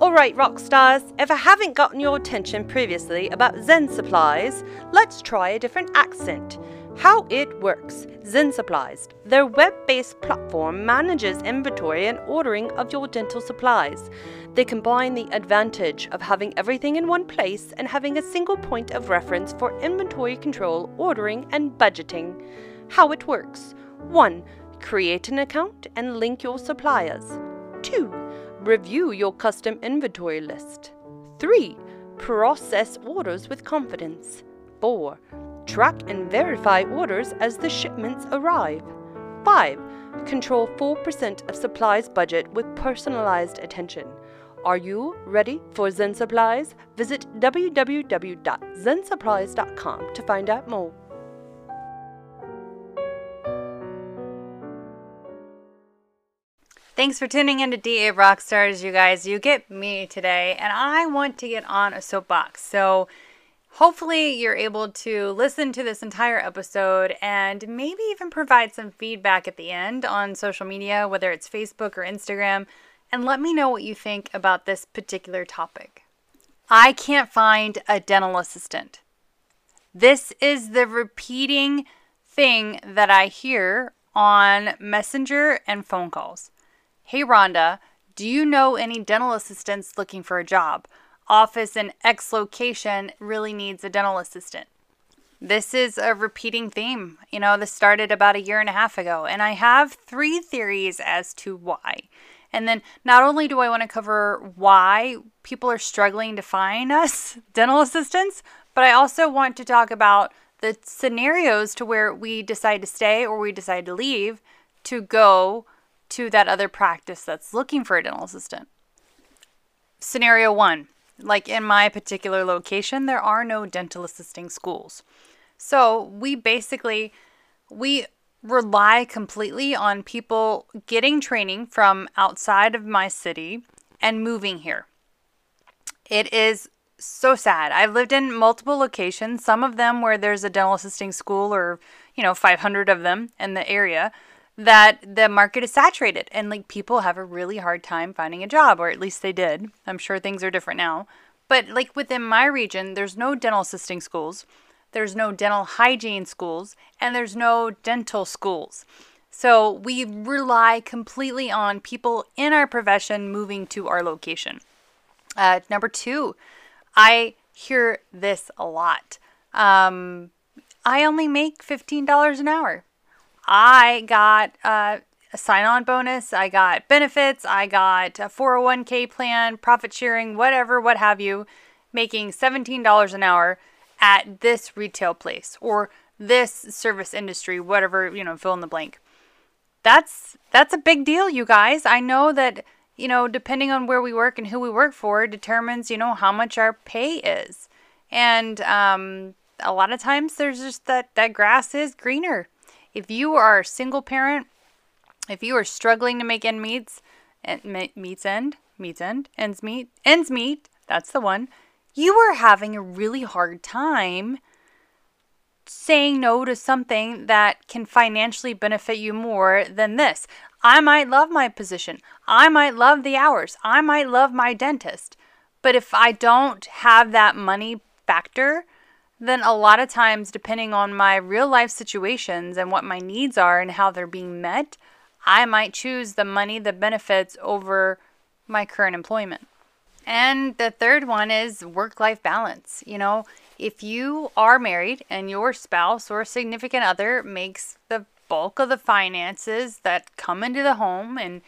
Alright, rock stars, if I haven't gotten your attention previously about Zen Supplies, let's try a different accent. How it works. Zen Supplies. Their web based platform manages inventory and ordering of your dental supplies. They combine the advantage of having everything in one place and having a single point of reference for inventory control, ordering, and budgeting. How it works 1. Create an account and link your suppliers. 2. Review your custom inventory list. 3. Process orders with confidence. 4. Track and verify orders as the shipments arrive. 5. Control 4% of supplies budget with personalized attention. Are you ready for Zen Supplies? Visit www.zensupplies.com to find out more. Thanks for tuning in to DA Rockstars, you guys. You get me today, and I want to get on a soapbox. So, hopefully, you're able to listen to this entire episode and maybe even provide some feedback at the end on social media, whether it's Facebook or Instagram, and let me know what you think about this particular topic. I can't find a dental assistant. This is the repeating thing that I hear on Messenger and phone calls. Hey, Rhonda, do you know any dental assistants looking for a job? Office in X location really needs a dental assistant. This is a repeating theme. You know, this started about a year and a half ago, and I have three theories as to why. And then not only do I want to cover why people are struggling to find us dental assistants, but I also want to talk about the scenarios to where we decide to stay or we decide to leave to go to that other practice that's looking for a dental assistant. Scenario one like in my particular location, there are no dental assisting schools. So we basically we rely completely on people getting training from outside of my city and moving here. It is so sad. I've lived in multiple locations, some of them where there's a dental assisting school or, you know, 500 of them in the area that the market is saturated and like people have a really hard time finding a job or at least they did. I'm sure things are different now. But like within my region, there's no dental assisting schools, there's no dental hygiene schools, and there's no dental schools. So we rely completely on people in our profession moving to our location. Uh, number two, I hear this a lot. Um, I only make $15 an hour. I got uh, a sign on bonus, I got benefits, I got a 401k plan, profit sharing, whatever, what have you, making $17 an hour at this retail place or this service industry, whatever, you know, fill in the blank. That's that's a big deal, you guys. I know that, you know, depending on where we work and who we work for determines, you know, how much our pay is. And um, a lot of times there's just that that grass is greener if you are a single parent, if you are struggling to make ends meets, meets end, meets end, ends meet, ends meet, that's the one. You are having a really hard time saying no to something that can financially benefit you more than this. I might love my position. I might love the hours. I might love my dentist. But if I don't have that money factor, then a lot of times, depending on my real life situations and what my needs are and how they're being met, I might choose the money, the benefits over my current employment. And the third one is work life balance. You know, if you are married and your spouse or significant other makes the bulk of the finances that come into the home and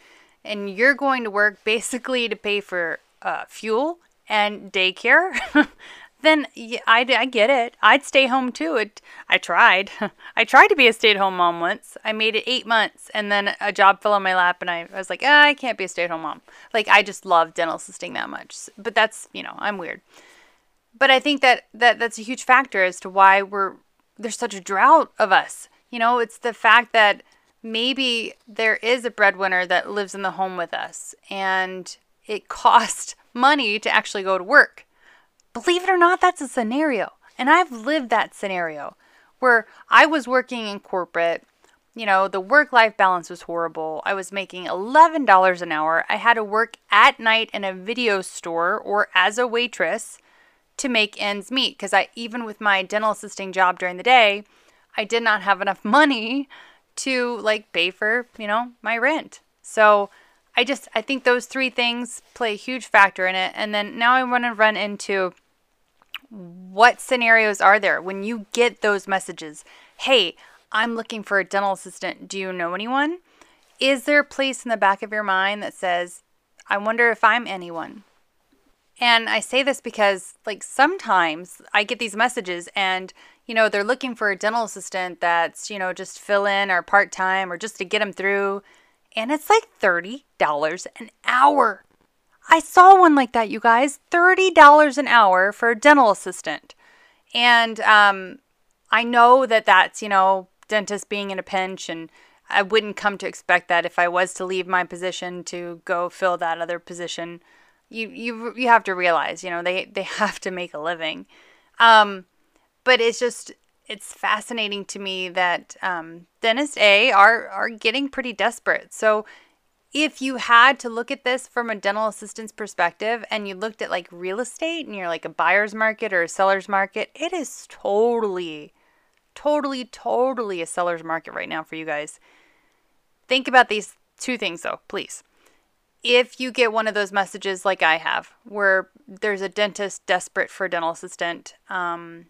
and you're going to work basically to pay for uh, fuel and daycare then I, I get it. I'd stay home too. It, I tried. I tried to be a stay at home mom once. I made it eight months and then a job fell on my lap and I, I was like, ah, I can't be a stay at home mom. Like, I just love dental assisting that much. But that's, you know, I'm weird. But I think that, that that's a huge factor as to why we're, there's such a drought of us. You know, it's the fact that maybe there is a breadwinner that lives in the home with us and it costs money to actually go to work Believe it or not, that's a scenario. And I've lived that scenario where I was working in corporate you know, the work life balance was horrible. I was making $11 an hour. I had to work at night in a video store or as a waitress to make ends meet because I, even with my dental assisting job during the day, I did not have enough money to like pay for, you know, my rent. So I just, I think those three things play a huge factor in it. And then now I want to run into what scenarios are there when you get those messages? Hey, I'm looking for a dental assistant. Do you know anyone? Is there a place in the back of your mind that says, I wonder if I'm anyone? And I say this because, like, sometimes I get these messages and, you know, they're looking for a dental assistant that's, you know, just fill in or part time or just to get them through. And it's like $30 an hour. I saw one like that, you guys $30 an hour for a dental assistant. And um, I know that that's, you know, dentist being in a pinch and I wouldn't come to expect that if I was to leave my position to go fill that other position. You you you have to realize, you know, they they have to make a living. Um, but it's just it's fascinating to me that um, dentists A are are getting pretty desperate. So if you had to look at this from a dental assistant's perspective and you looked at like real estate and you're like a buyer's market or a seller's market, it is totally totally, totally a seller's market right now for you guys. Think about these two things though, please. If you get one of those messages like I have, where there's a dentist desperate for a dental assistant, um,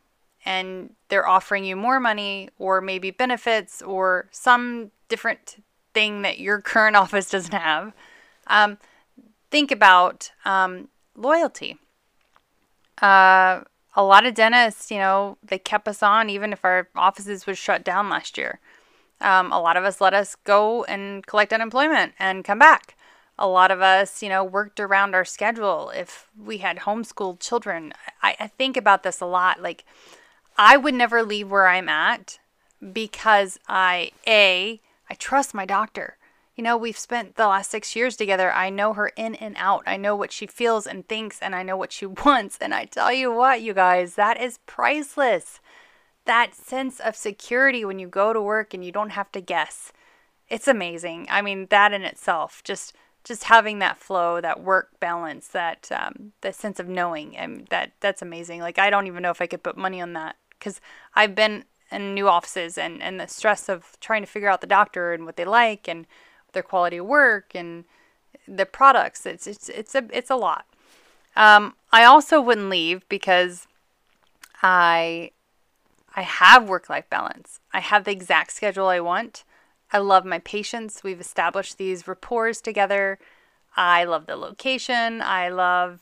and they're offering you more money or maybe benefits or some different thing that your current office doesn't have, um, think about um, loyalty. Uh, a lot of dentists, you know, they kept us on even if our offices was shut down last year. Um, a lot of us let us go and collect unemployment and come back. A lot of us, you know, worked around our schedule if we had homeschooled children. I, I think about this a lot. Like, I would never leave where I'm at because I, A, I trust my doctor you know, we've spent the last six years together. I know her in and out. I know what she feels and thinks, and I know what she wants. And I tell you what, you guys, that is priceless. That sense of security when you go to work and you don't have to guess. It's amazing. I mean, that in itself, just just having that flow, that work balance, that um, that sense of knowing, and that that's amazing. Like I don't even know if I could put money on that because I've been in new offices and and the stress of trying to figure out the doctor and what they like and their quality of work and the products. It's it's it's a it's a lot. Um, I also wouldn't leave because I I have work life balance. I have the exact schedule I want. I love my patients. We've established these rapports together. I love the location. I love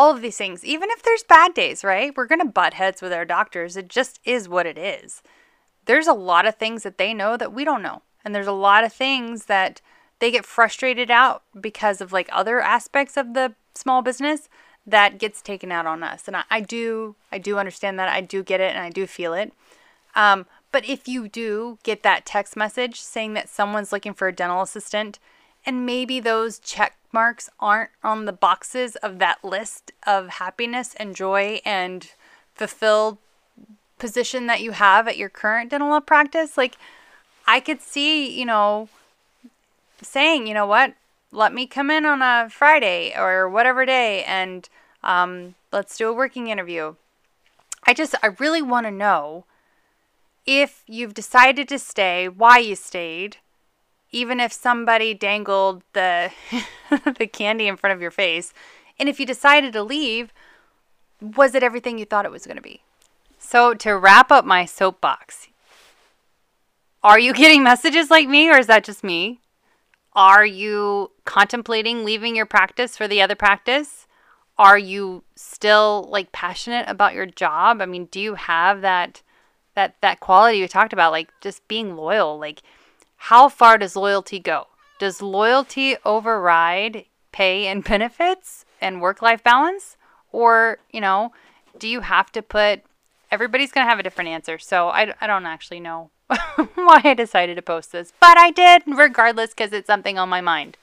all of these things. Even if there's bad days, right? We're going to butt heads with our doctors. It just is what it is. There's a lot of things that they know that we don't know. And there's a lot of things that they get frustrated out because of like other aspects of the small business that gets taken out on us. And I, I do, I do understand that. I do get it and I do feel it. Um, but if you do get that text message saying that someone's looking for a dental assistant, and maybe those check marks aren't on the boxes of that list of happiness and joy and fulfilled position that you have at your current dental practice, like I could see, you know, saying, you know what, let me come in on a Friday or whatever day and um, let's do a working interview. I just, I really want to know if you've decided to stay, why you stayed, even if somebody dangled the the candy in front of your face, and if you decided to leave, was it everything you thought it was going to be? So to wrap up my soapbox, are you getting messages like me, or is that just me? Are you contemplating leaving your practice for the other practice? Are you still like passionate about your job? I mean, do you have that that that quality you talked about, like just being loyal? Like, how far does loyalty go? Does loyalty override pay and benefits and work life balance? Or, you know, do you have to put everybody's going to have a different answer. So I, I don't actually know why I decided to post this, but I did regardless because it's something on my mind.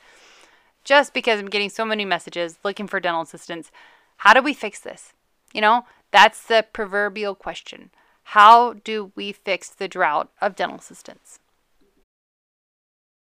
Just because I'm getting so many messages looking for dental assistants. How do we fix this? You know, that's the proverbial question. How do we fix the drought of dental assistants?